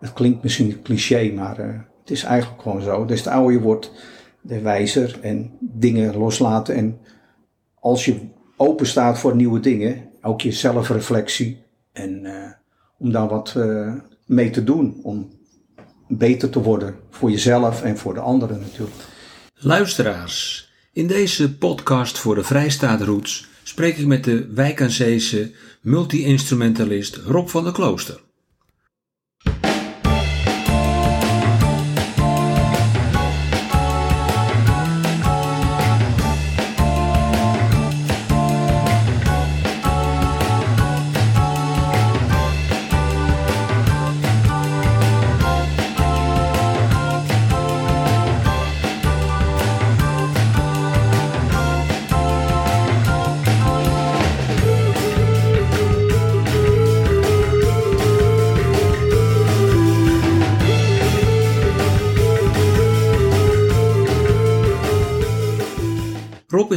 Het klinkt misschien cliché, maar eh, het is eigenlijk gewoon zo. Dus de ouder je wordt, de wijzer en dingen loslaten. En als je open staat voor nieuwe dingen, ook je zelfreflectie. En eh, om daar wat eh, mee te doen, om beter te worden voor jezelf en voor de anderen natuurlijk. Luisteraars, in deze podcast voor de Vrijstaat Roots spreek ik met de Wijkanseese multi-instrumentalist Rob van der Klooster.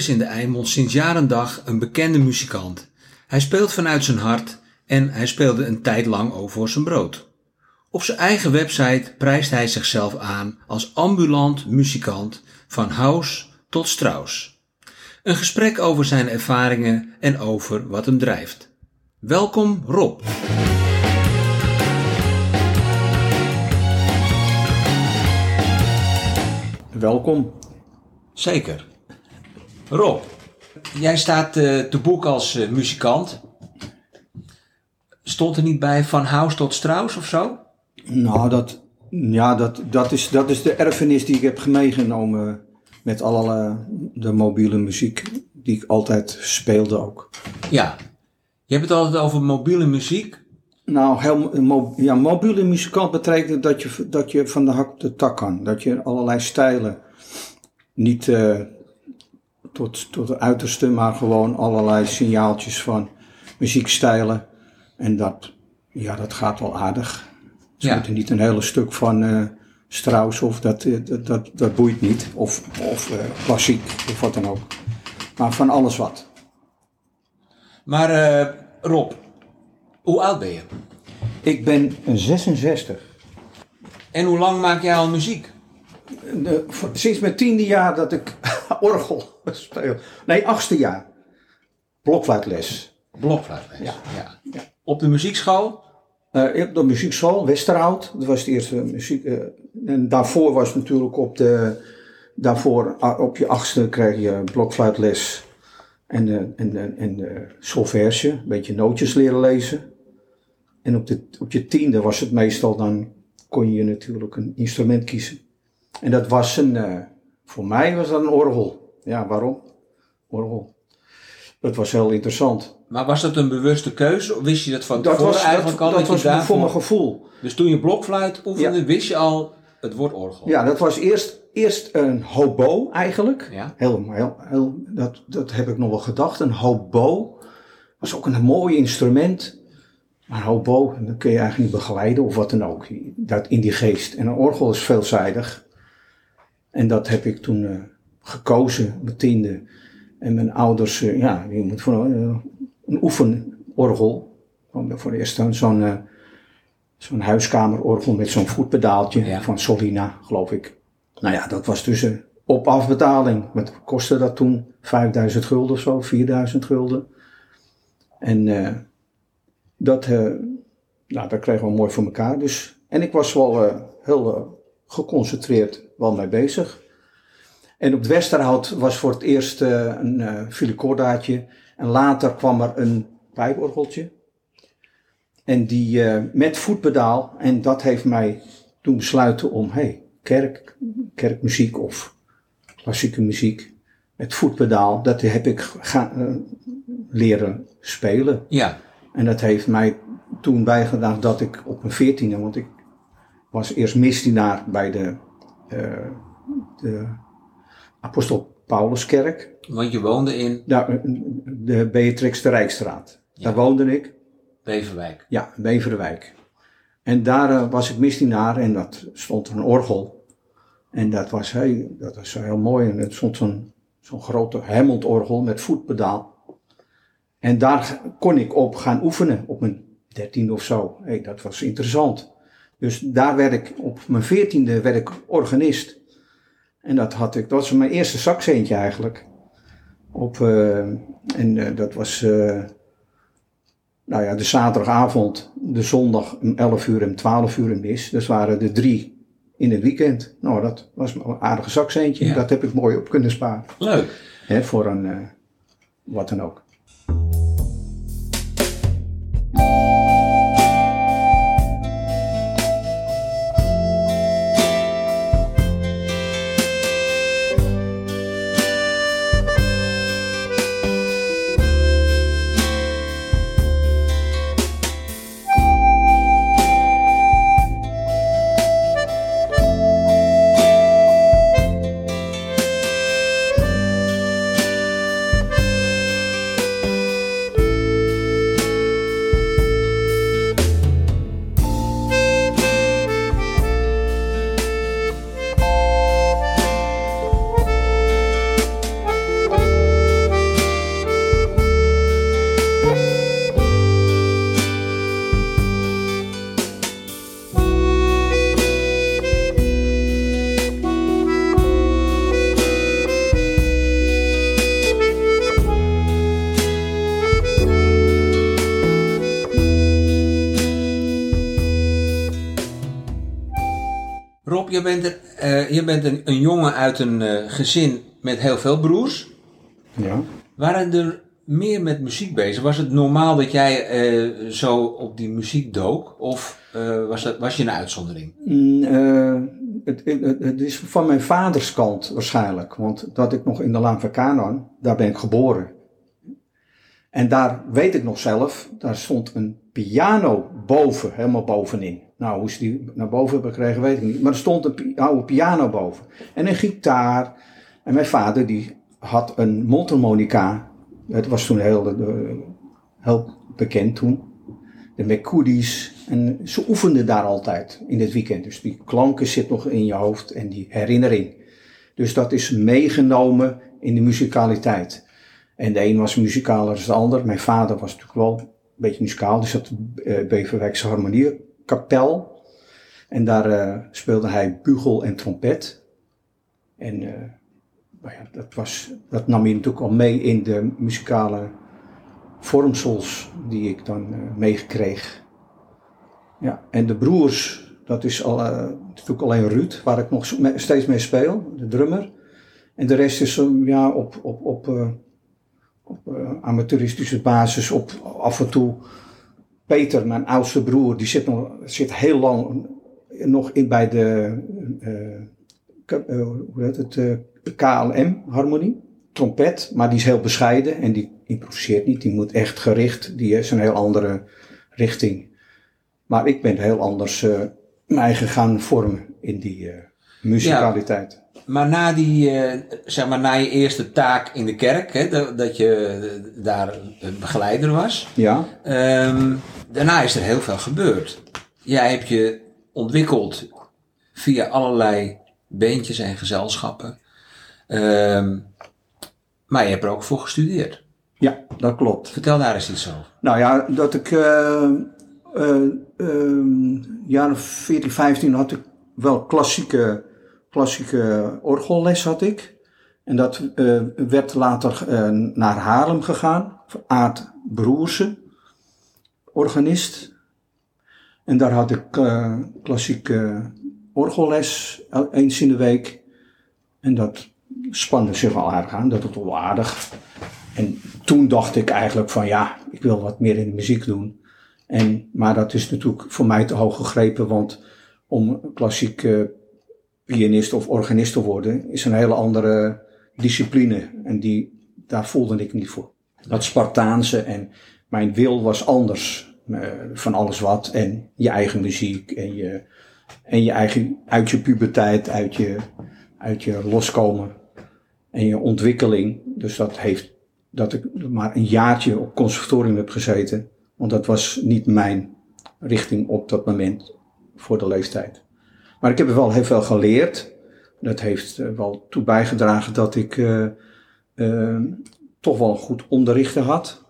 Is in de Eimond sinds jaar en dag een bekende muzikant. Hij speelt vanuit zijn hart en hij speelde een tijd lang ook voor zijn brood. Op zijn eigen website prijst hij zichzelf aan als ambulant muzikant van house tot Strauss. Een gesprek over zijn ervaringen en over wat hem drijft. Welkom Rob. Welkom. Zeker. Rob, jij staat eh, te boek als eh, muzikant. Stond er niet bij van House tot Strauss of zo? Nou, dat, ja, dat, dat, is, dat is de erfenis die ik heb meegenomen met alle de mobiele muziek die ik altijd speelde ook. Ja. Je hebt het altijd over mobiele muziek. Nou, heel, mo- ja, mobiele muzikant betekent dat je, dat je van de hak op de tak kan. Dat je allerlei stijlen niet eh, tot, tot het uiterste, maar gewoon allerlei signaaltjes van muziekstijlen. En dat, ja, dat gaat wel aardig. Ze Ja. moeten niet een hele stuk van eh Strauss of dat, eh, dat, dat, dat boeit niet. Of, of eh, klassiek of wat dan ook. Maar van alles wat. Maar Rob, hoe oud ben je? Ik ben een 66. En hoe lang maak jij al muziek? De- voor- sinds mijn tiende jaar dat ik orgel speel. Nee, achtste jaar. Blokfluitles. Blokfluitles. Ja. ja. Ja. Op de muziekschool? Eh, op de muziekschool, Westerhout. Dat was de eerste muziek. eh, en daarvoor was natuurlijk op de... Daarvoor op je achtste kreeg je blokfluitles. En, eh, en, en, solfège. Een beetje nootjes leren lezen. En op, de, op je tiende was het meestal dan... Kon je natuurlijk een instrument kiezen. En dat was een... voor mij was dat een orgel. Ja, waarom? Orgel. Dat was heel interessant. Maar was dat een bewuste keuze? Of wist je dat van Dat was, eigenlijk dat, al? dat was daarvoor- voor mijn gevoel. Dus toen je blokfluit oefende, Ja. wist je al het woord orgel? Ja, dat was eerst, eerst een hobo eigenlijk. Ja. Heel, heel, heel, dat, dat heb ik nog wel gedacht. Een hobo was ook een mooi instrument. Maar hobo, dat kun je eigenlijk niet begeleiden of wat dan ook. Dat in die geest. En een orgel is veelzijdig. En dat heb ik toen eh, gekozen, mijn tiende. En mijn ouders, eh, ja, je moet voor eh, een oefenorgel. Voor de eerst zo'n zo'n huiskamerorgel met zo'n voetpedaaltje Ja. van Solina, geloof ik. Nou ja, dat was dus op afbetaling. Wat kostte dat toen? 5000 gulden of zo, 4000 gulden. En dat, nou, dat kregen we mooi voor elkaar. Dus, en ik was wel heel geconcentreerd wel mee bezig. En op het Westerhout was voor het eerst eh, een eh filicordaatje. En later kwam er een pijporgeltje. En die eh, met voetpedaal. En dat heeft mij toen besluiten om, hey, kerk, kerkmuziek of klassieke muziek met voetpedaal. Dat heb ik gaan, leren spelen. Ja. En dat heeft mij toen bijgedaan dat ik op mijn veertiende, want ik was eerst misdienaar bij de, eh, de Apostel Pauluskerk. Want je woonde in Daar, eh, de Beatrix de Rijkstraat. Daar woonde ik. Beverwijk. Ja, Beverwijk. En daar eh, was ik misdienaar en dat stond een orgel. En dat was, hey, dat was heel mooi. En het stond zo'n zo'n grote Hammond-orgel met voetpedaal. En daar kon ik op gaan oefenen, op mijn dertiende of zo. Hey, dat was interessant. Dus daar werd ik, op mijn veertiende werd ik organist. En dat had ik, dat was mijn eerste zakcentje eigenlijk. Op, eh, en eh, dat was, eh, nou ja, de zaterdagavond, de zondag om 11 uur en 12 uur een mis. Dus waren er drie in het weekend. Nou, dat was een aardige zakcentje. Ja. Dat heb ik mooi op kunnen sparen. Leuk. Hè, voor een, wat dan ook. Bent een, een jongen uit een eh, gezin met heel veel broers. Ja. Waren er meer met muziek bezig? Was het normaal dat jij eh, zo op die muziek dook? Of eh, was, dat, was je een uitzondering? Mm, het, het, het is van mijn vaders kant waarschijnlijk. Want dat ik nog in de Laan van Canaan, daar ben ik geboren. En daar weet ik nog zelf, daar stond een piano boven, helemaal bovenin. Nou, hoe ze die naar boven hebben gekregen, weet ik niet. Maar er stond een oude piano boven. En een gitaar. En mijn vader die had een mondharmonica. Het was toen heel, eh, heel bekend toen. De McCoodies. En ze oefenden daar altijd in het weekend. Dus die klanken zitten nog in je hoofd en die herinnering. Dus dat is meegenomen in de muzikaliteit. En de een was muzikaler dan de ander. Mijn vader was natuurlijk wel een beetje muzikaal. Dus dat uh, Beverwijkse Harmoniekapel. En daar uh, speelde hij bugel en trompet. En uh, nou ja, dat, was, dat nam je natuurlijk al mee in de muzikale vormsels die ik dan uh, meekreeg. Ja, en de broers, dat is al, natuurlijk alleen Ruud, waar ik nog steeds mee speel, de drummer. En de rest is ja, op, op, op, op amateuristische basis, op af en toe. Peter, mijn oudste broer, die zit, nog, zit heel lang nog in bij de uh, hoe heet het, KLM harmonie, trompet, maar die is heel bescheiden en die improviseert niet. Die moet echt gericht, die is een heel andere richting. Maar ik ben heel anders uh, mijn eigen gaan vormen in die muzikaliteit. Ja, maar na, die, uh, zeg maar na je eerste taak in de kerk, hè, dat, dat je daar begeleider was. Ja. Um, daarna is er heel veel gebeurd. Jij hebt je ontwikkeld via allerlei beentjes en gezelschappen. Um, maar je hebt er ook voor gestudeerd. Ja, dat klopt. Vertel daar eens iets over. Nou ja, dat ik uh, uh, uh, jaren 14, 15 had ik wel klassieke, klassieke orgelles had ik. En dat uh, werd later uh, naar Haarlem gegaan. Aad Broersen, organist. En daar had ik klassieke orgelles eens in de week. En dat spande zich wel aardig aan, dat was wel aardig. En toen dacht ik eigenlijk van ja, ik wil wat meer in de muziek doen. En, maar dat is natuurlijk voor mij te hoog gegrepen, want om klassiek pianist of organist te worden is een hele andere discipline. En die, daar voelde ik niet voor. Dat Spartaanse en mijn wil was anders. Uh, van alles wat. En je eigen muziek en je, en je eigen, uit je puberteit, uit je, uit je loskomen en je ontwikkeling. Dus dat heeft dat ik maar een jaartje op conservatorium heb gezeten. Want dat was niet mijn richting op dat moment voor de leeftijd. Maar ik heb er wel heel veel geleerd. Dat heeft wel toe bijgedragen dat ik uh, uh, toch wel goed onderrichten had.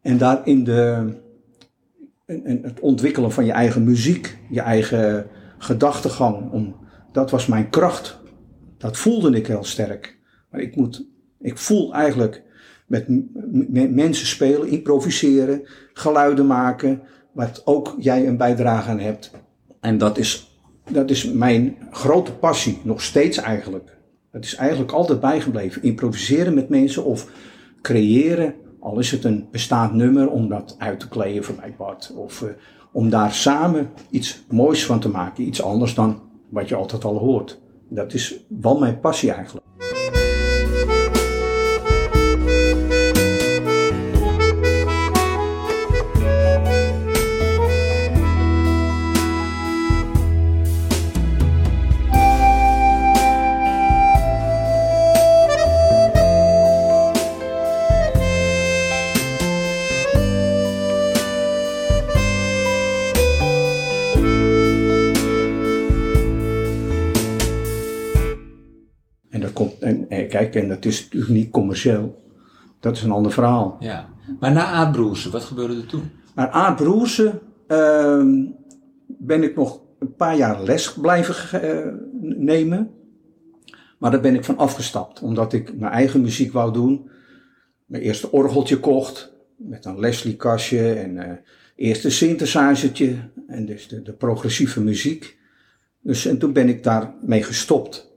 En daar in de, het ontwikkelen van je eigen muziek, je eigen gedachtegang. Om, dat was mijn kracht. Dat voelde ik heel sterk. Maar ik, moet, ik voel eigenlijk met, met mensen spelen, improviseren, geluiden maken, wat ook jij een bijdrage aan hebt. En dat is, dat is mijn grote passie, nog steeds eigenlijk. Het is eigenlijk altijd bijgebleven. Improviseren met mensen of creëren, al is het een bestaand nummer, om dat uit te kleden voor mij Bart. Of uh, om daar samen iets moois van te maken. Iets anders dan wat je altijd al hoort. Dat is wel mijn passie eigenlijk. Is natuurlijk niet commercieel. Dat is een ander verhaal. Ja. Maar na Aardbroersen, wat gebeurde er toen? Na Aardbroersen uh, ben ik nog een paar jaar les blijven uh, nemen. Maar daar ben ik van afgestapt, omdat ik mijn eigen muziek wou doen. Mijn eerste orgeltje kocht, met een Leslie-kastje en uh, eerste synthesizertje. En dus de, de progressieve muziek. Dus en toen ben ik daarmee gestopt.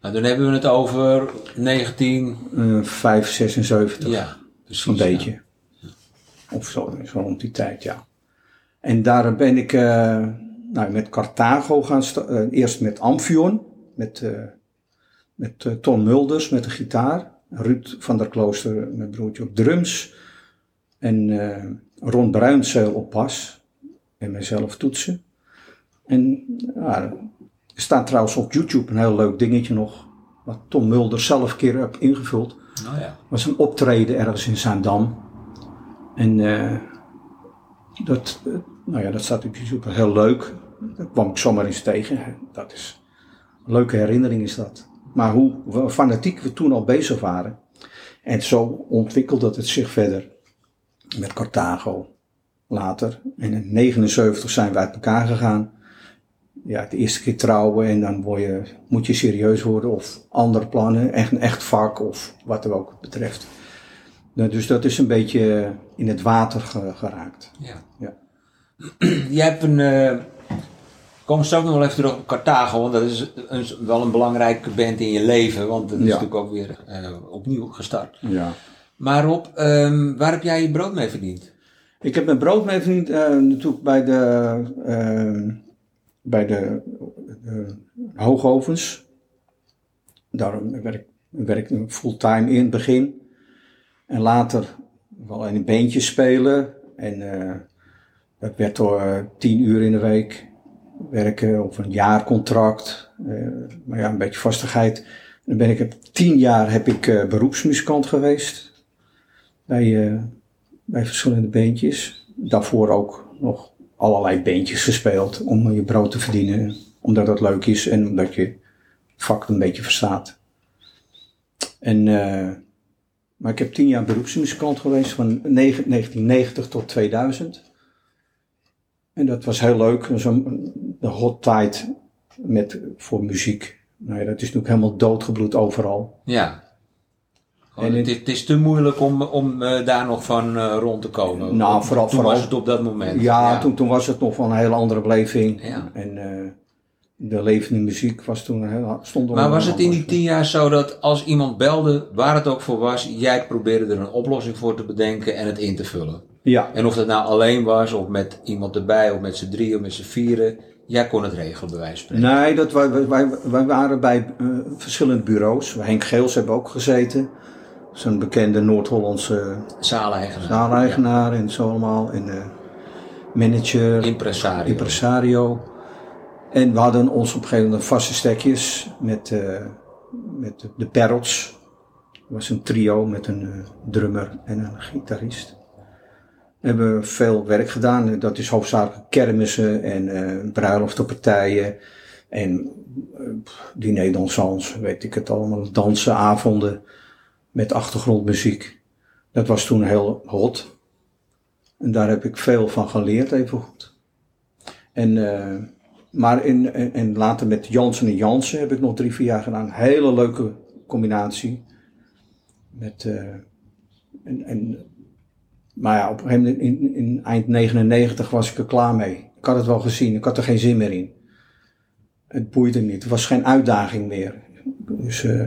Nou, dan hebben we het over 19... Uh, 5, 76. Ja, precies. Een beetje. Ja. Of zo, zo rond die tijd, ja. En daar ben ik uh, nou, met Carthago gaan uh, Eerst met Amphion, met, uh, met Ton Mulders met de gitaar. Ruud van der Klooster, mijn broertje, op drums. En Ron Bruinzeel op bas. En mezelf toetsen. En ja, er staat trouwens op YouTube een heel leuk dingetje nog. Wat Tom Mulder zelf een keer heb ingevuld. Oh ja. was een optreden ergens in Zaandam. En uh, dat, uh, nou ja, dat staat op YouTube heel leuk. Daar kwam ik zomaar eens tegen. Dat is een leuke herinnering is dat. Maar hoe fanatiek we toen al bezig waren. En zo ontwikkelde het zich verder. Met Carthago. Later. En in 79 zijn we uit elkaar gegaan ja, de eerste keer trouwen en dan word je, moet je serieus worden of andere plannen, echt een echt vak of wat er ook betreft. Nou, dus dat is een beetje in het water geraakt. Ja. ja. Je hebt een, uh, kom straks nog wel even terug op Carthago, want dat is een, wel een belangrijke band in je leven, want dat is ja. natuurlijk ook weer uh, opnieuw gestart. Ja. Maar Rob, um, waar heb jij je brood mee verdiend? Ik heb mijn brood mee verdiend uh, natuurlijk bij de bij de, hoogovens. Daar werk, werk ik fulltime in het begin. En later wel in een beentje spelen. En uh, dat werd door uh, tien uur in de week werken of een jaarcontract. Uh, maar ja, een beetje vastigheid. Dan ben ik tien jaar heb ik beroepsmuzikant geweest. Bij, bij verschillende beentjes. Daarvoor ook nog allerlei beentjes gespeeld om je brood te verdienen. Omdat dat leuk is en omdat je het vak een beetje verstaat. En, uh, maar ik heb tien jaar beroepsmuzikant geweest van 1990 tot 2000. En dat was heel leuk. De hot tijd met, voor muziek. Nou ja, dat is natuurlijk helemaal doodgebloed overal. Ja. En het, het, is te moeilijk om, om uh, daar nog van uh, rond te komen. Nou, vooral, toen vooral, was het op dat moment. Ja, ja. Toen, toen was het nog van een hele andere beleving. Ja. En uh, de levende muziek was toen heel, stond Maar was het in die tien jaar zo dat als iemand belde, waar het ook voor was, jij probeerde er een oplossing voor te bedenken en het in te vullen? Ja. En of dat nou alleen was, of met iemand erbij, of met z'n drieën, of met z'n vieren, jij kon het regelen, bij wijze van spreken. Nee, dat, wij, wij, wij waren bij verschillende bureaus. Henk Geels hebben ook gezeten zo'n bekende Noord-Hollandse zaaleigenaar, zaaleigenaar ja. en zo allemaal. En uh, manager, impresario. impresario. En we hadden ons op een gegeven moment vaste stekjes met, uh, met de, de Parrots. Dat was een trio met een uh, drummer en een gitarist. We hebben veel werk gedaan. Dat is hoofdzakelijk kermissen en uh. En uh, diner dansants, weet ik het allemaal, dansenavonden met achtergrondmuziek. Dat was toen heel hot. En daar heb ik veel van geleerd, even goed. En, eh, maar in, en, later met Jansen en Jansen heb ik nog drie, vier jaar gedaan. Hele leuke combinatie. Met, eh, en, en, maar ja, op een gegeven moment in, in eind 99 was ik er klaar mee. Ik had het wel gezien, ik had er geen zin meer in. Het boeide niet, het was geen uitdaging meer. Dus, eh,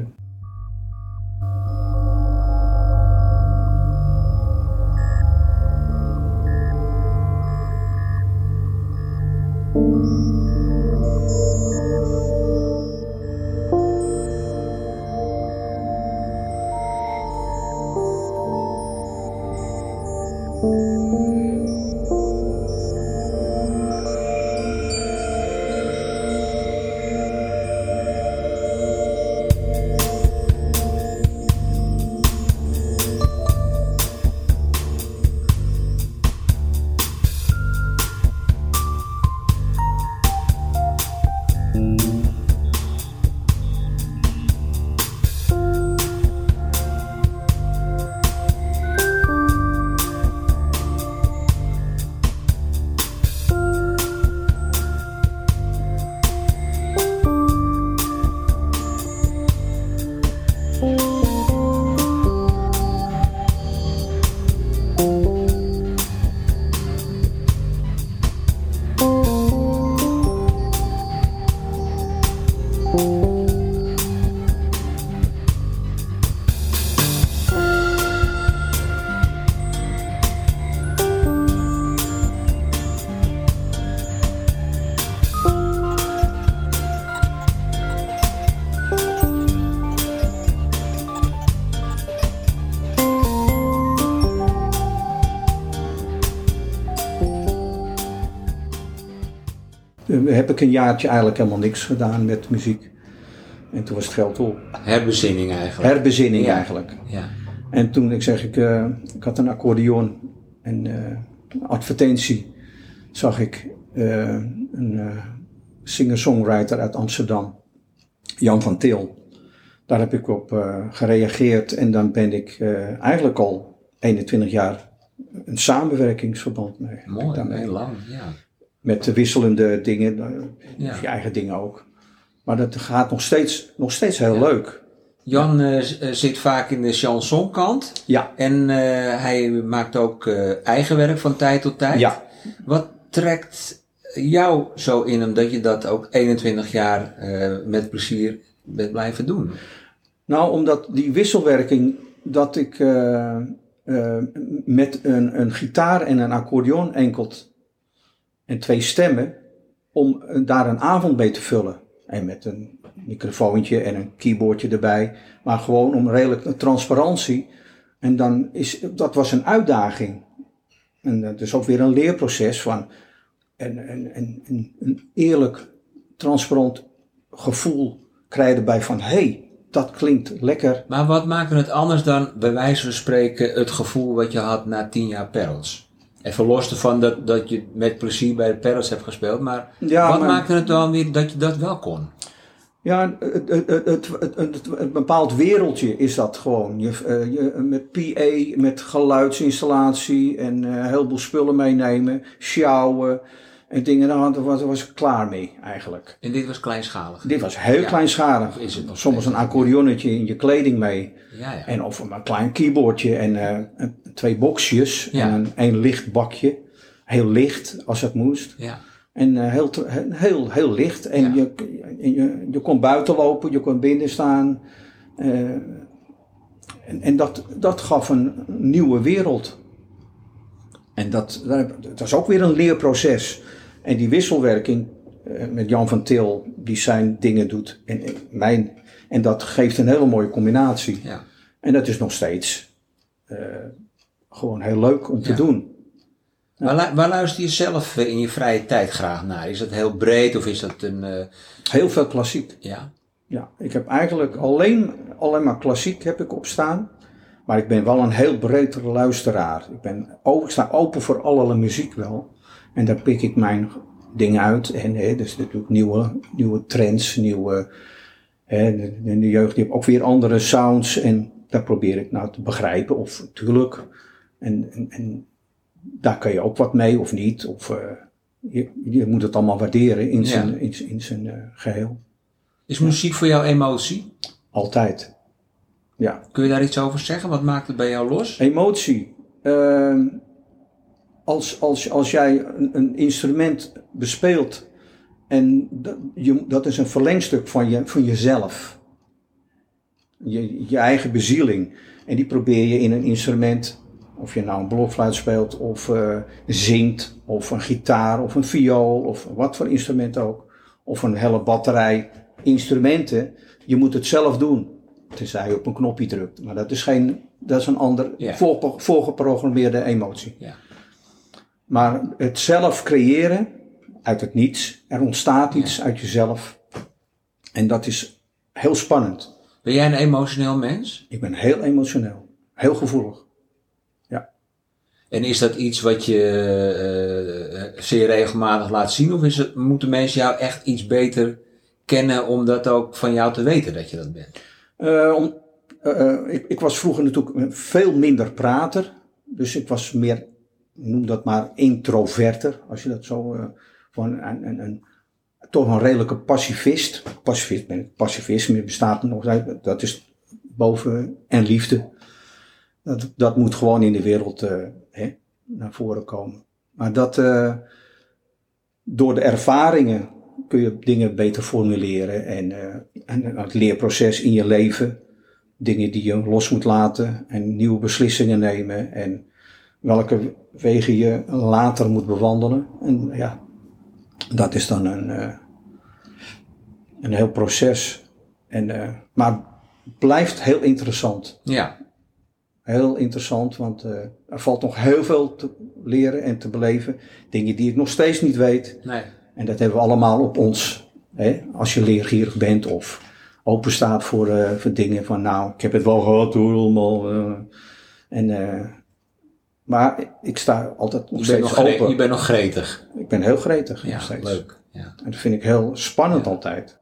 heb ik een jaartje eigenlijk helemaal niks gedaan met muziek. En toen was het geld op. Herbezinning eigenlijk. Herbezinning Ja. eigenlijk. Ja. En toen, ik zeg, ik, eh, ik had een accordeon en eh, advertentie zag ik eh, een singer-songwriter uit Amsterdam, Jan van Til. Daar heb ik op gereageerd en dan ben ik eigenlijk al 21 jaar een samenwerkingsverband mee. Mooi, daarmee. heel lang. Ja. Met de wisselende dingen, eh, Ja. je eigen dingen ook. Maar dat gaat nog steeds, nog steeds heel leuk. Jan eh, eh, zit vaak in de chansonkant. Ja, En hij maakt ook eigen werk van tijd tot tijd. ja. Wat trekt jou zo in hem dat je dat ook 21 jaar met plezier bent blijven doen? Nou, omdat die wisselwerking, dat ik met een, een gitaar en een accordeon enkelt en twee stemmen, om eh, daar een avond mee te vullen. En met een microfoontje en een keyboardje erbij. Maar gewoon om redelijk transparantie. En dan is, dat was een uitdaging. En dat is ook weer een leerproces van een, een, een, een, eerlijk, transparant gevoel krijgen erbij van hé, hey, dat klinkt lekker. Maar wat maakte het anders dan, bij wijze van spreken, het gevoel wat je had na 10 jaar Perls? Even los ervan dat, dat je met plezier bij de Perls hebt gespeeld, maar Ja, wat maar- maakte het dan weer dat je dat wel kon? Ja, het, het, het, het, het, het- een bepaald wereldje is dat gewoon. Je, eh, je, met PA, met geluidsinstallatie en eh, een heleboel spullen meenemen, sjouwen en dingen. Daar was, was ik klaar mee eigenlijk. En dit was kleinschalig. Dit was heel Ja. kleinschalig. Is het nog Soms een accordeonnetje in je kleding mee. Ja, ja. En of een klein keyboardje en eh, een- twee boxjes Ja. en een, een licht bakje. Heel licht als het moest. ja. En eh, heel, heel, heel licht. En Ja. je, en je, je kon buiten lopen, je kon binnen staan. eh, en en dat, dat gaf een nieuwe wereld. En dat, dat is ook weer een leerproces. En die wisselwerking eh, met Jan van Til, die zijn dingen doet. En, en mijn, en dat geeft een hele mooie combinatie. ja. En dat is nog steeds gewoon heel leuk om te Ja. doen. Waar, lu- waar luister je zelf eh, in je vrije tijd graag naar? Is dat heel breed of is dat een... eh, Heel veel klassiek. ja? Ja, ik heb eigenlijk alleen, alleen maar klassiek heb ik op staan. Maar ik ben wel een heel breed luisteraar. Ik, ben, oh, ik sta open voor allerlei muziek wel. En daar pik ik mijn dingen uit. En hè, dus natuurlijk nieuwe, nieuwe trends, nieuwe... Hè, de, de, de jeugd die heeft ook weer andere sounds. En daar probeer ik nou te begrijpen. Of natuurlijk. En, en, en daar kan je ook wat mee of niet. Of, eh, je, je moet het allemaal waarderen in Ja. zijn, in, zijn- in zijn eh, geheel. Is muziek voor jou emotie? Altijd. Ja. Kun je daar iets over zeggen? Wat maakt het bij jou los? Emotie. Ehm, als, als, als jij een, een instrument bespeelt en dat, je, dat is een verlengstuk van, je, van jezelf. Je, je eigen bezieling. En die probeer je in een instrument, of je nou een blokfluit speelt, of eh, zingt, of een gitaar, of een viool, of wat voor instrument ook. Of een hele batterij instrumenten. Je moet het zelf doen. Tenzij je op een knopje drukt. Maar dat is, geen, dat is een ander voorgeprogrammeerde emotie. Maar het zelf creëren uit het niets. Er ontstaat iets uit jezelf. En dat is heel spannend. Ben jij een emotioneel mens? Ik ben heel emotioneel. Heel gevoelig. En is dat iets wat je eh, eh, zeer regelmatig laat zien? Of is het, moeten mensen jou echt iets beter kennen om dat ook van jou te weten dat je dat bent? Eh, om, ik, ik was vroeger natuurlijk veel minder prater. Dus ik was meer, noem dat maar, introverter. Als je dat zo, van een, een, een, toch een redelijke pacifist. Pacifist ben ik. Pacifisme bestaat nog, dat is boven en liefde. Dat, dat moet gewoon in de wereld eh, hè, naar voren komen. Maar dat, eh, door de ervaringen kun je dingen beter formuleren en, eh, en het leerproces in je leven, dingen die je los moet laten en nieuwe beslissingen nemen en welke wegen je later moet bewandelen. En ja, dat is dan een, een heel proces. En, maar het blijft heel interessant. Ja, Heel interessant, want eh, er valt nog heel veel te leren en te beleven. Dingen die ik nog steeds niet weet. nee. En dat hebben we allemaal op ons. Hè? Als je leergierig bent of open staat voor, eh, voor dingen van nou, ik heb het wel gehad hoor, allemaal. eh. en, maar ik sta altijd nog steeds nog, open. je bent nog gretig. Ik ben heel gretig Ja, nog steeds. leuk. Ja. En dat vind ik heel spannend altijd.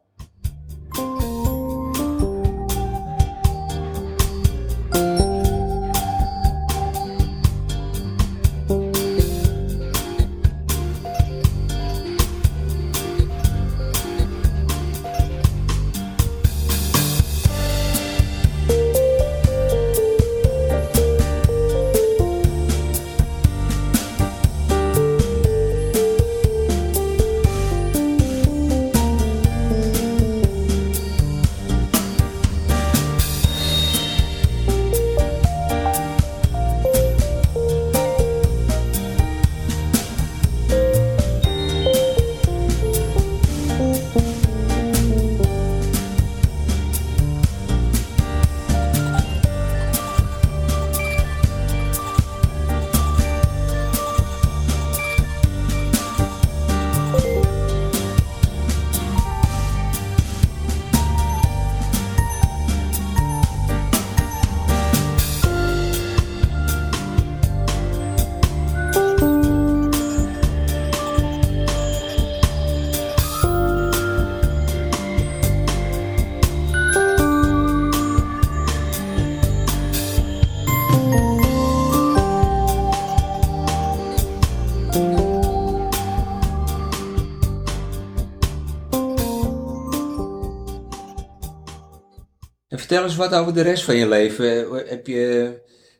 Vertel eens wat over de rest van je leven. Heb je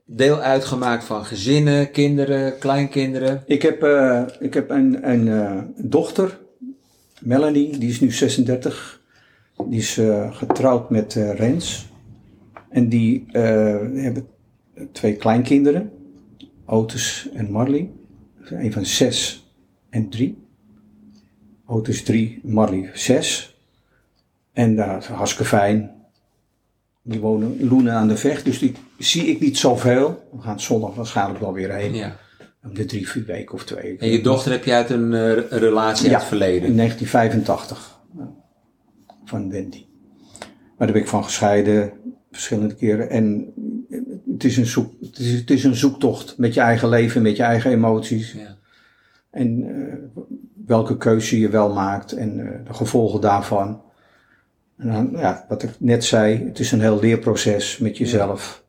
deel uitgemaakt van gezinnen, kinderen, kleinkinderen? Ik heb, eh, ik heb een, een eh, dochter, Melanie, die is nu 36. Die is eh, getrouwd met Rens. En die hebben twee kleinkinderen, Otis en Marley. Een van zes en drie. Otis drie, Marley zes. En daar is hartstikke fijn. Die wonen in Loenen aan de Vecht, dus die zie ik niet zoveel. We gaan zondag waarschijnlijk wel weer heen. Ja. Om de drie, vier weken of twee. En je dochter heb je uit een eh, relatie uit het verleden? in 1985. Ja. Van Wendy. Maar daar ben ik van gescheiden, verschillende keren. En het is, een zoek, het, is, het is een zoektocht met je eigen leven, met je eigen emoties. Ja. En eh, welke keuze je wel maakt en eh, de gevolgen daarvan. En dan, ja, wat ik net zei, het is een heel leerproces met jezelf.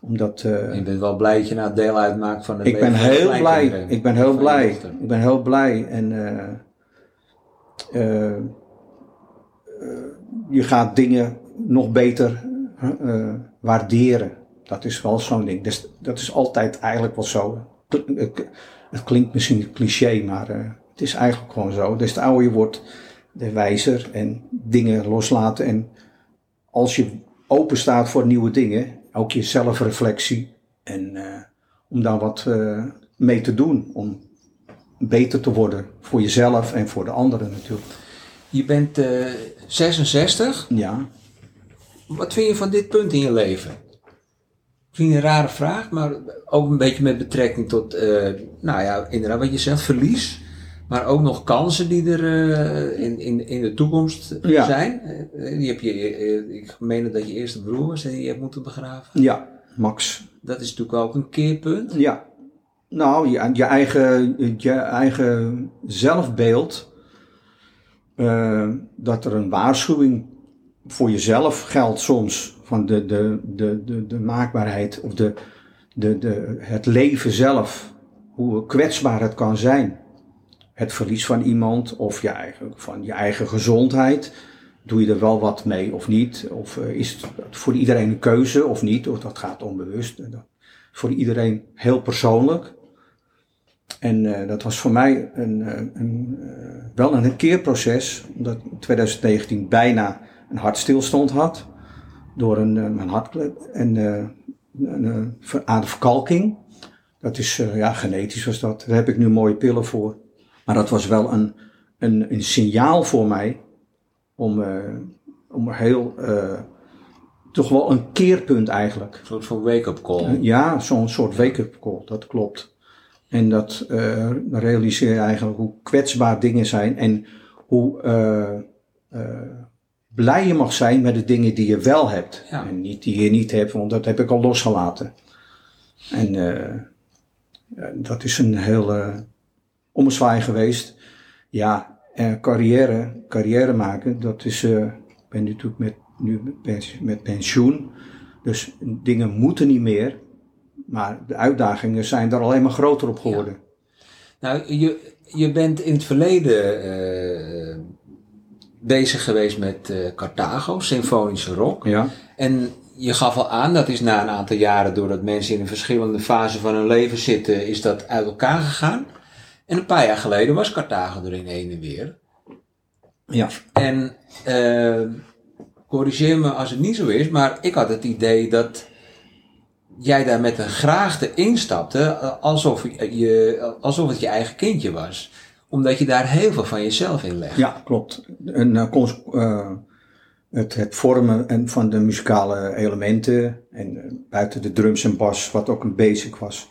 Omdat, uh, je bent wel blij dat je nou deel uitmaakt van het ik ben heel blij. Ik ben heel blij. Ik ben heel blij. En uh, je gaat dingen nog beter waarderen. Dat is wel zo'n ding. Dus dat is altijd eigenlijk wel zo. Het klinkt misschien cliché, maar het is eigenlijk gewoon zo. Dus de ouder je wordt, de wijzer en dingen loslaten. En als je open staat voor nieuwe dingen, ook je zelfreflectie. En uh, om daar wat uh, mee te doen. Om beter te worden voor jezelf en voor de anderen natuurlijk. Je bent uh, 66. Ja. Wat vind je van dit punt in je leven? Vind je een rare vraag, maar ook een beetje met betrekking tot, nou ja, inderdaad wat je zegt, verlies. Maar ook nog kansen die er uh, in, in, in de toekomst ja. zijn. Uh, die heb je, ik meen dat je eerste broer was en je hebt moeten begraven. Ja, Max. Dat is natuurlijk ook een keerpunt. Ja. Nou, je, je, eigen, je eigen zelfbeeld. dat er een waarschuwing voor jezelf geldt soms. Van de, de, de, de, de maakbaarheid of de, de, de, het leven zelf. Hoe kwetsbaar het kan zijn het verlies van iemand of je eigen, van je eigen gezondheid. Doe je er wel wat mee of niet? Of uh, is het voor iedereen een keuze of niet? Of dat gaat onbewust. Dat voor iedereen heel persoonlijk. En uh, dat was voor mij een, een, wel een keerproces, omdat ik in 2019 bijna een hartstilstand had. Door een, mijn hartklep en aan de verkalking. Dat is, ja, genetisch was dat. Daar heb ik nu mooie pillen voor. Maar dat was wel een, een, een signaal voor mij om, uh, om heel, uh, toch wel een keerpunt eigenlijk. Een soort van wake-up call. Uh, ja, zo'n soort wake-up call, dat klopt. En dat realiseer je eigenlijk hoe kwetsbaar dingen zijn en hoe blij je mag zijn met de dingen die je wel hebt. Ja. En niet die je niet hebt, want dat heb ik al losgelaten. En dat is een hele ommezwaai geweest. Ja, en carrière, carrière maken, dat is, uh, ik ben natuurlijk met, nu met pensioen. Dus dingen moeten niet meer. Maar de uitdagingen zijn er alleen maar groter op geworden. Ja. Nou, je, je bent in het verleden uh, bezig geweest met uh, Carthago, symfonische rock. Ja. En je gaf al aan, dat is na een aantal jaren, doordat mensen in een verschillende fase van hun leven zitten, is dat uit elkaar gegaan. En een paar jaar geleden was Carthago er in heen en weer. Ja. En uh, corrigeer me als het niet zo is, maar ik had het idee dat jij daar met een graagte instapte, alsof, je, alsof het je eigen kindje was. Omdat je daar heel veel van jezelf in legt. Ja, klopt. En, uh, het, het vormen en van de muzikale elementen en buiten de drums en bas, wat ook een basic was.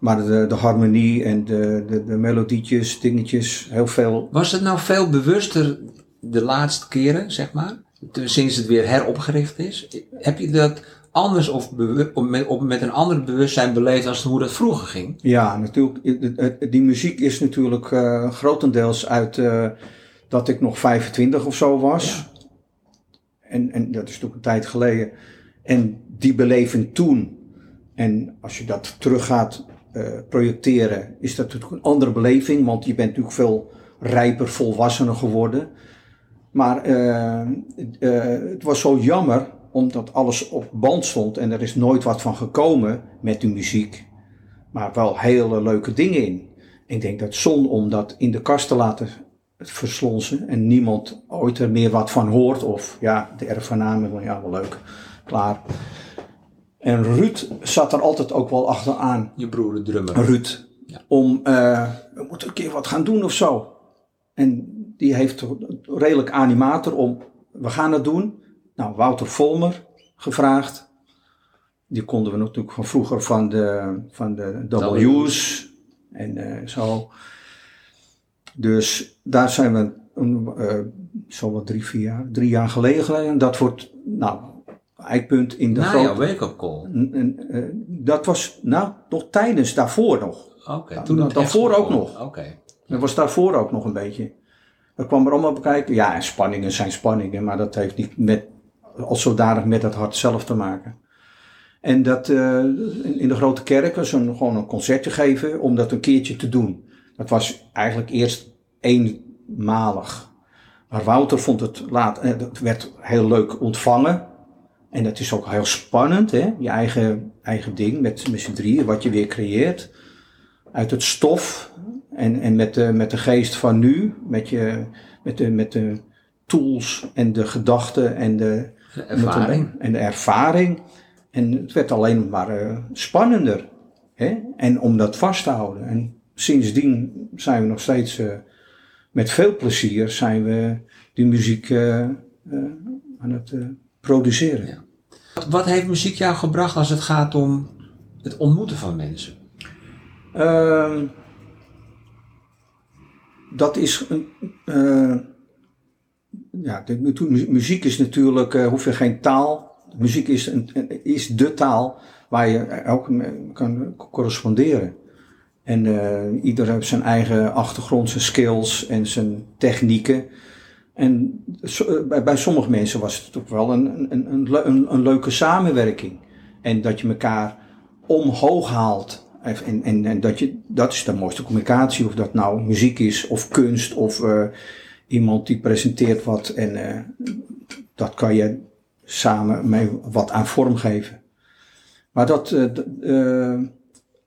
Maar de, de harmonie en de, de, de melodietjes, dingetjes, heel veel. Was het nou veel bewuster de laatste keren, zeg maar? Sinds het weer heropgericht is? Heb je dat anders of met, op, met een ander bewustzijn beleefd als hoe dat vroeger ging? Ja, natuurlijk. Die muziek is natuurlijk uh, grotendeels uit uh, dat ik nog 25 of zo was. Ja. En, en dat is natuurlijk een tijd geleden. En die beleving toen. En als je dat teruggaat projecteren, is dat natuurlijk een andere beleving, want je bent natuurlijk veel rijper, volwassener geworden. Maar uh, uh, het was zo jammer, omdat alles op band stond en er is nooit wat van gekomen met de muziek. Maar wel hele leuke dingen in. Ik denk dat zon om dat in de kast te laten verslonsen en niemand ooit er meer wat van hoort. Of ja, de erfgenamen, ja wel leuk, klaar. En Ruud zat er altijd ook wel achteraan. Je broer, de drummer. Ruud. Ja. Om, uh, we moeten een keer wat gaan doen of zo. En die heeft redelijk animator om, we gaan het doen. Nou, Wouter Volmer gevraagd. Die konden we natuurlijk van vroeger van de, van de W's. En uh, zo. Dus daar zijn we uh, zo wat drie, vier jaar, drie jaar geleden. En dat wordt, nou, eikpunt in de Na grote... jouw wake-up call? Uh, dat was, nou, nog tijdens, daarvoor nog. Oké, okay, toen het Daarvoor ook nog. Oké. Okay. Dat was daarvoor ook nog een beetje. Dat kwam er allemaal bekijken. Ja, en spanningen zijn spanningen, maar dat heeft niet met, als zodanig met het hart zelf te maken. En dat eh, in, de grote kerken zo'n gewoon een concertje geven om dat een keertje te doen. Dat was eigenlijk eerst eenmalig. Maar Wouter vond het laat, eh, dat werd heel leuk ontvangen. En dat is ook heel spannend, hè? je eigen, eigen ding met, met z'n drieën, wat je weer creëert. Uit het stof en, en met, de, met de geest van nu, met, je, met, de, met de tools en de gedachten en de, De ervaring. en de ervaring. En het werd alleen maar eh, spannender. Hè? En om dat vast te houden. En sindsdien zijn we nog steeds eh, met veel plezier zijn we die muziek eh, aan het produceren. Ja. Wat- heeft muziek jou gebracht als het gaat om het ontmoeten van mensen? Ehm, dat is een. eh, ja, de, mu- mu- muziek is natuurlijk, eh hoef je geen taal. Muziek is, een, is de taal waar je ook mee kan corresponderen. En eh ieder heeft zijn eigen achtergrond, zijn skills en zijn technieken. En eh, bij, sommige mensen was het ook wel een, een, een, een, leuke samenwerking. En dat je elkaar omhoog haalt. En, en, en dat, je, dat is de mooiste communicatie. Of dat nou muziek is, of kunst, of eh, iemand die presenteert wat. En eh, dat kan je samen mee wat aan vorm geven. Maar dat, eh,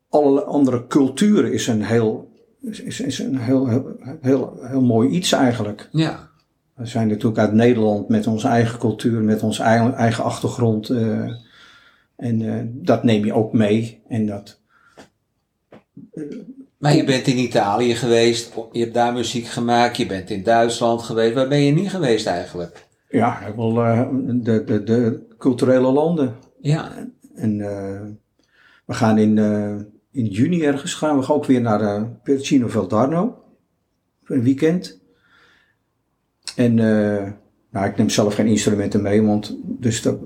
alle andere culturen is een heel, is, is- een heel, heel, heel mooi iets eigenlijk. Ja. We zijn natuurlijk uit Nederland met onze eigen cultuur, met onze eigen, eigen achtergrond. eh, en eh, dat neem je ook mee. En dat, Maar je bent in Italië geweest, je hebt daar muziek gemaakt, je bent in Duitsland geweest. Waar ben je niet geweest eigenlijk? ja, wel eh, de, de, de culturele landen. Ja. En eh, we gaan in, eh, in juni ergens gaan we ook weer naar uh, Percino Valdarno. Voor een weekend. En eh, nou, ik neem zelf geen instrumenten mee, want dus, dat,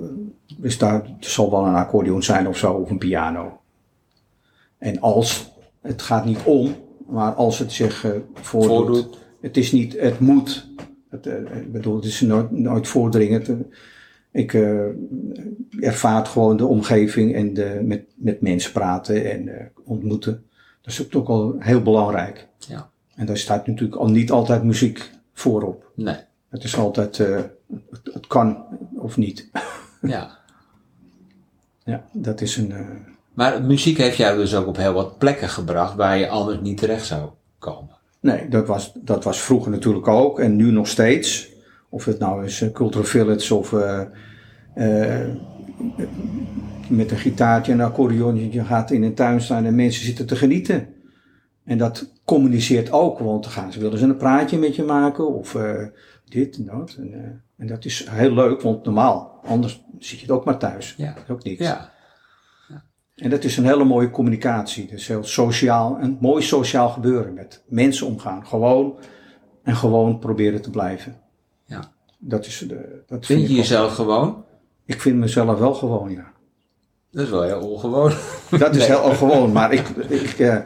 dus daar zal wel een accordeon zijn of zo, of een piano. En als, het gaat niet om, maar als het zich eh voordoet, Voordoet. Het is niet, het moet. Het, eh, ik bedoel, het is nooit, nooit voordringend. Ik eh, ervaar gewoon de omgeving en de, met, met mensen praten en ontmoeten. Dat is ook al heel belangrijk. Ja. En daar staat natuurlijk al niet altijd muziek voorop. Nee. Het is altijd, eh, het, het kan of niet. Ja. Ja, dat is een. eh, Maar muziek heeft jou dus ook op heel wat plekken gebracht waar je anders niet terecht zou komen. nee, dat was, dat was vroeger natuurlijk ook en nu nog steeds. Of het nou is eh, Cultural Village of met een gitaartje en een accordeon. Je gaat in een tuin staan en mensen zitten te genieten. En dat communiceert ook, want dan gaan ze, willen ze een praatje met je maken of eh, dit en dat. En, eh, en dat is heel leuk, want normaal, anders zit je het ook maar thuis. Ja. Dat is ook niks. Ja. En dat is een hele mooie communicatie. Dus heel sociaal, een mooi sociaal gebeuren met mensen omgaan. Gewoon en gewoon proberen te blijven. Ja. Dat is de. Dat Vind je wel- jezelf gewoon? Ik vind mezelf wel gewoon, ja. Dat is wel heel ongewoon. Dat is heel ongewoon, maar ik, ik eh,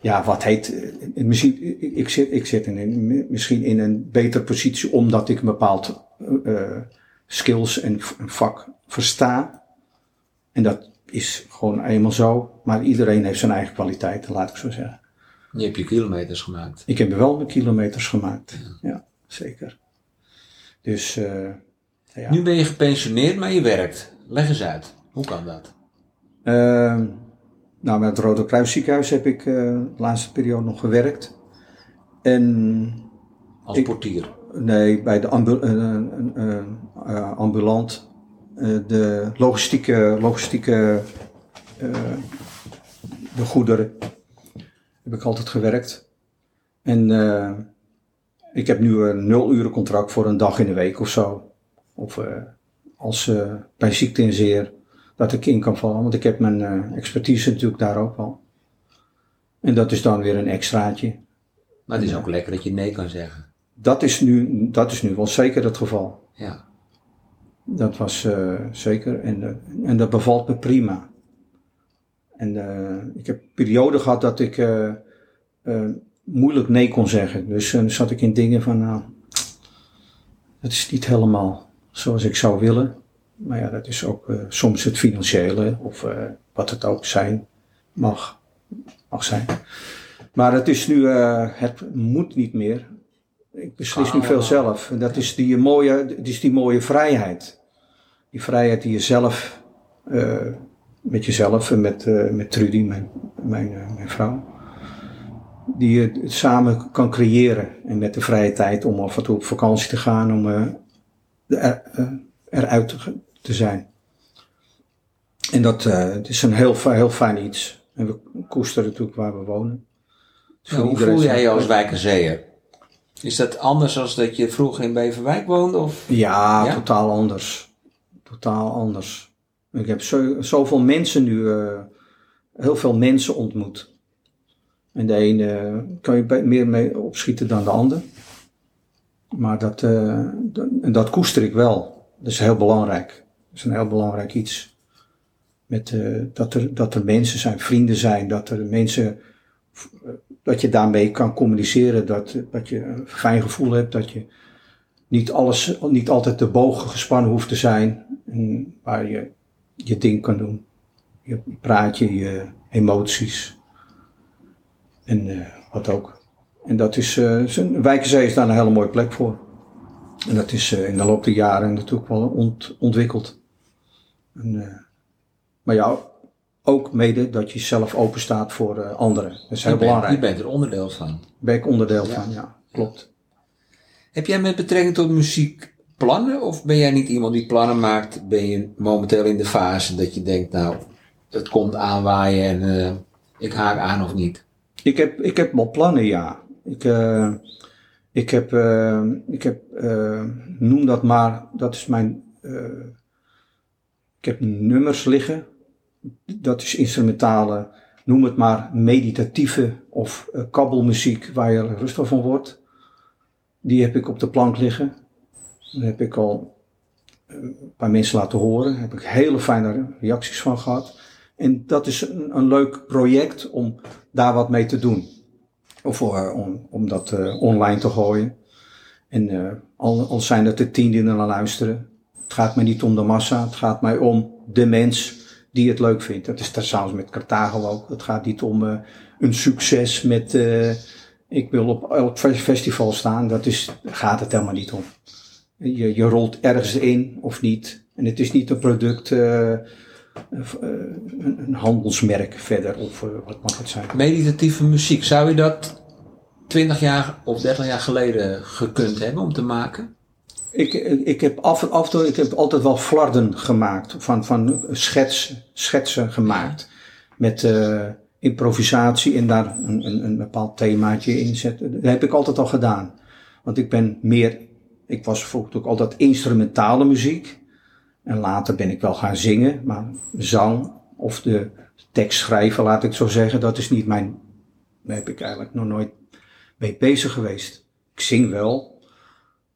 ja, wat heet, eh, misschien, ik, zit, ik zit in een, misschien in een betere positie omdat ik een bepaald eh, eh, skills en vak versta. En dat is gewoon eenmaal zo, maar iedereen heeft zijn eigen kwaliteiten, laat ik zo zeggen. Je hebt je kilometers gemaakt. Ik heb wel mijn kilometers gemaakt, ja, zeker. Dus, eh, ja. Nu ben je gepensioneerd, maar je werkt. Leg eens uit. Hoe kan dat? Ehm, nou, met het Rode Kruis ziekenhuis heb ik eh, de laatste periode nog gewerkt. En Als Ik- portier. nee, bij de ambu eh, eh, ambulant, de logistieke, logistieke de goederen, heb ik altijd gewerkt. En ik heb nu een nul uren contract voor een dag in de week of zo. Of als eh, bij ziekte en zeer dat ik in kan vallen. Want ik heb mijn eh, expertise natuurlijk daar ook al. En dat is dan weer een extraatje. Maar het is ook lekker dat je nee kan zeggen. Dat is nu, dat is nu wel zeker het geval. Ja. Dat was eh, zeker. En, eh, en dat bevalt me prima. En eh, ik heb perioden gehad dat ik eh, eh, moeilijk nee kon zeggen. Dus dan zat ik in dingen van, nou, het is niet helemaal zoals ik zou willen. Maar ja, dat is ook uh, soms het financiële of uh, wat het ook zijn mag, mag zijn. Maar het is nu, uh, het moet niet meer. Ik beslis nu veel zelf. En dat is die mooie, dat is die mooie vrijheid. Die vrijheid die je zelf, met jezelf en met, met Trudy, mijn, mijn, mijn vrouw die je samen kan creëren. En met de vrije tijd om af en toe op vakantie te gaan, om uh, er, uh, eruit te, te, zijn. En dat uh, het is een heel, heel fijn iets. En we koesteren natuurlijk waar we wonen. Dus hoe voel jij je als wijkerzeeër? Is dat anders dan dat je vroeger in Beverwijk woonde? Of? Ja, ja? totaal anders. Totaal anders. Ik heb zo, zoveel mensen nu, heel veel mensen ontmoet. En de ene kan je meer mee opschieten dan de ander. Maar dat, uh, dat, dat koester ik wel. Dat is heel belangrijk. Is een heel belangrijk iets. Met, uh, dat, er, dat er mensen zijn, vrienden zijn, dat er mensen, dat je daarmee kan communiceren, dat, dat je een fijn gevoel hebt, dat je niet alles, niet altijd de bogen gespannen hoeft te zijn, waar je je ding kan doen. Je praatje, je emoties. En uh, wat ook. En dat is, uh, Wijkenzee is daar een hele mooie plek voor. En dat is in de loop der jaren natuurlijk wel ont, ontwikkeld. En, maar ja, ook mede dat je zelf open staat voor anderen. Dat is heel je belangrijk. je bent er onderdeel van. Ben ik onderdeel ja. van, ja, klopt. Heb jij met betrekking tot muziek plannen? Of ben jij niet iemand die plannen maakt? Ben je momenteel in de fase dat je denkt, nou, het komt aanwaaien en ik haak aan of niet? Ik heb, ik heb wel plannen, ja. Ik, uh, ik heb, ik heb noem dat maar, dat is mijn, ik heb nummers liggen. Dat is instrumentale, noem het maar meditatieve of kabbelmuziek waar je rustig van wordt. Die heb ik op de plank liggen. Daar heb ik al een paar mensen laten horen. Daar heb ik hele fijne reacties van gehad. En dat is een, een leuk project om daar wat mee te doen. Of voor, om, om dat uh, online te gooien. En uh, al, al zijn het er tien die naar luisteren. Het gaat mij niet om de massa. Het gaat mij om de mens die het leuk vindt. Dat is samen met Carthago ook. Het gaat niet om uh, een succes met ik wil op elk festival staan. Dat is, gaat het helemaal niet om. Je, je rolt ergens in of niet. En het is niet een product een, een, handelsmerk verder, of wat mag het zijn? Meditatieve muziek, zou je dat 20 jaar of 30 jaar geleden gekund hebben om te maken? Ik, ik, heb af en af ik heb altijd wel flarden gemaakt, van, van schets, schetsen gemaakt. Met uh, improvisatie en daar een, een, een bepaald themaatje in zetten. Dat heb ik altijd al gedaan. Want ik ben meer, ik was bijvoorbeeld ook altijd instrumentale muziek. En later ben ik wel gaan zingen, maar zang of de tekst schrijven, laat ik zo zeggen, dat is niet mijn. Daar heb ik eigenlijk nog nooit mee bezig geweest. Ik zing wel,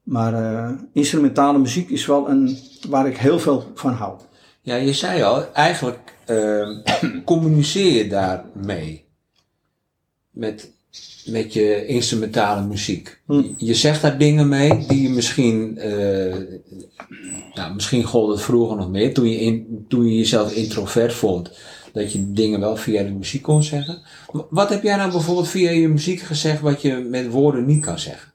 maar uh, instrumentale muziek is wel een waar ik heel veel van hou. Ja, je zei al, eigenlijk uh, communiceer je daarmee. Met met je instrumentale muziek. Hm. Je zegt daar dingen mee die je misschien, uh, nou, misschien gold het vroeger nog meer, toen je, in, toen je jezelf introvert vond, dat je dingen wel via de muziek kon zeggen. Wat heb jij nou bijvoorbeeld via je muziek gezegd wat je met woorden niet kan zeggen?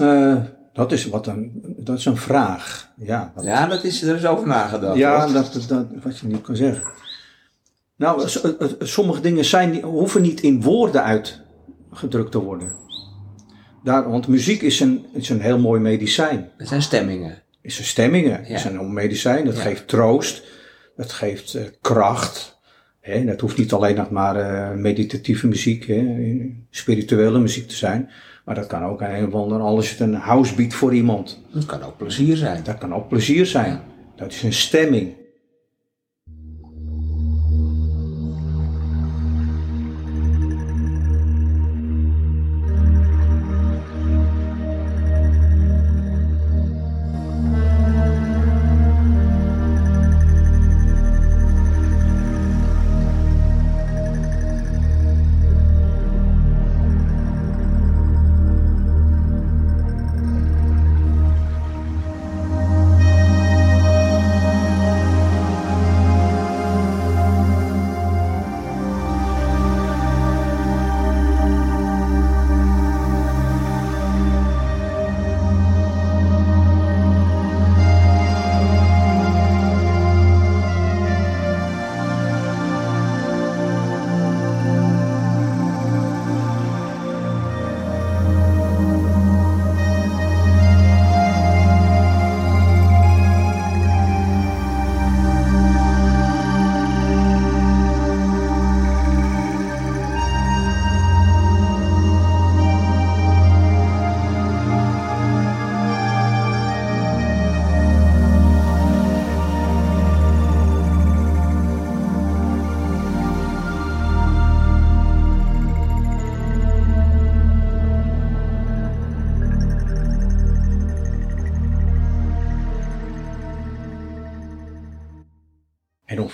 Uh, dat is wat een, dat is een vraag. Ja, dat, ja dat is, er is over nagedacht. Ja, dat, dat, wat je niet kan zeggen. Nou, sommige dingen zijn, hoeven niet in woorden uitgedrukt te worden. Daar, want muziek is een, is een heel mooi medicijn. Het zijn stemmingen. Het zijn stemmingen. Het is een medicijn. Dat geeft troost. Dat geeft uh, kracht. Hè? Dat hoeft niet alleen nog maar uh, meditatieve muziek, hè? spirituele muziek te zijn. Maar dat kan ook een of ander, alles het een housebeat voor iemand. Dat kan ook plezier zijn. Dat kan ook plezier zijn. Dat is een stemming.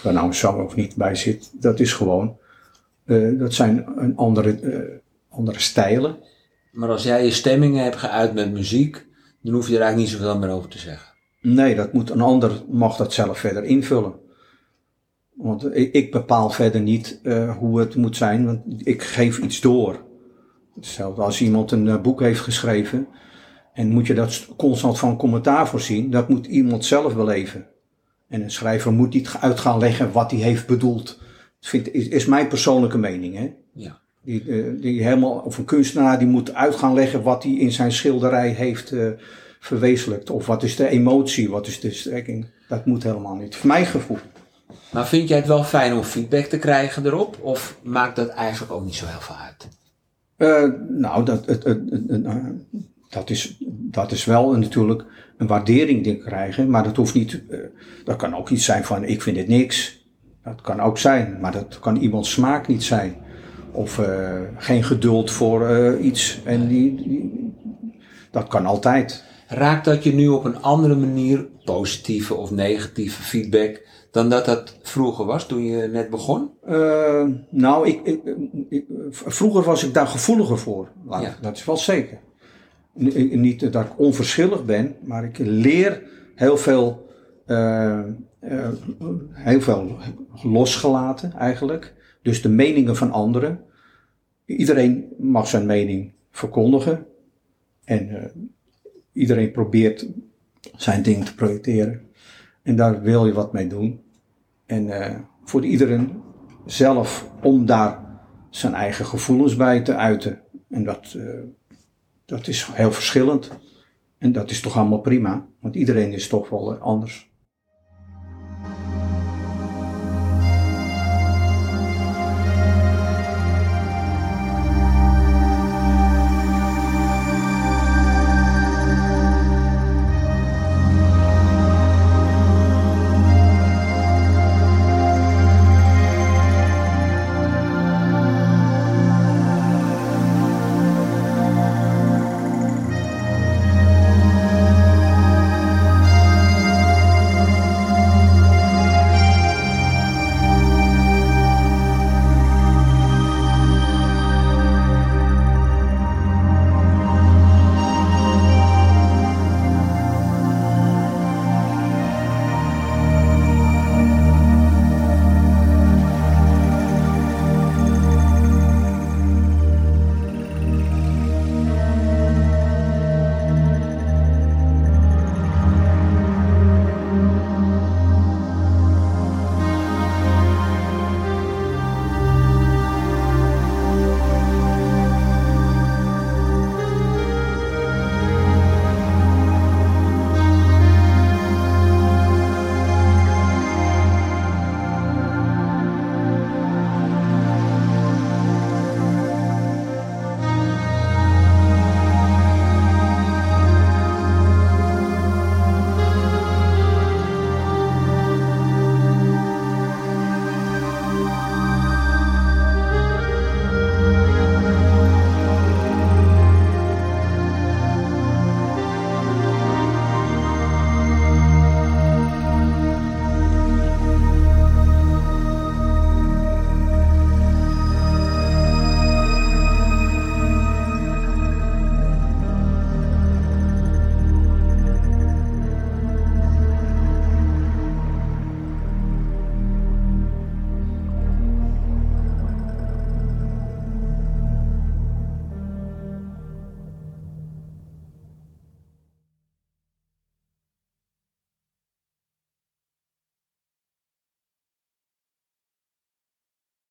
Of er nou een zang of niet bij zit, dat is gewoon, eh, dat zijn een andere, eh, andere stijlen. Maar als jij je stemmingen hebt geuit met muziek, dan hoef je er eigenlijk niet zoveel meer over te zeggen. Nee, dat moet een ander mag dat zelf verder invullen. Want ik, ik bepaal verder niet uh, hoe het moet zijn, want ik geef iets door. Hetzelfde als iemand een boek heeft geschreven en moet je dat constant van commentaar voorzien, dat moet iemand zelf beleven. En een schrijver moet niet uit gaan leggen wat hij heeft bedoeld. Dat vind, is, is mijn persoonlijke mening. Hè? Ja. Die, uh, die helemaal, of een kunstenaar die moet uit gaan leggen wat hij in zijn schilderij heeft verwezenlijkt. Of wat is de emotie, wat is de strekking. Dat moet helemaal niet. Voor mijn gevoel. Maar vind jij het wel fijn om feedback te krijgen erop? Of maakt dat eigenlijk ook niet zo heel veel uit? Uh, nou, dat, het, het, het, dat, is, dat is wel natuurlijk een waardering die krijgen. Maar dat hoeft niet. Uh, dat kan ook iets zijn van: ik vind dit niks. Dat kan ook zijn. Maar dat kan iemands smaak niet zijn. Of uh, geen geduld voor iets. En die, die, dat kan altijd. Raakt dat je nu op een andere manier, positieve of negatieve feedback, dan dat dat vroeger was toen je net begon? Nou, ik, ik, ik, vroeger was ik daar gevoeliger voor. Ja. Dat is wel zeker. Niet dat ik onverschillig ben, maar ik leer heel veel, uh, uh, heel veel losgelaten eigenlijk. Dus de meningen van anderen. Iedereen mag zijn mening verkondigen. En iedereen probeert zijn ding te projecteren. En daar wil je wat mee doen. En voor iedereen zelf om daar zijn eigen gevoelens bij te uiten. En dat, dat is heel verschillend. En dat is toch allemaal prima, want iedereen is toch wel anders.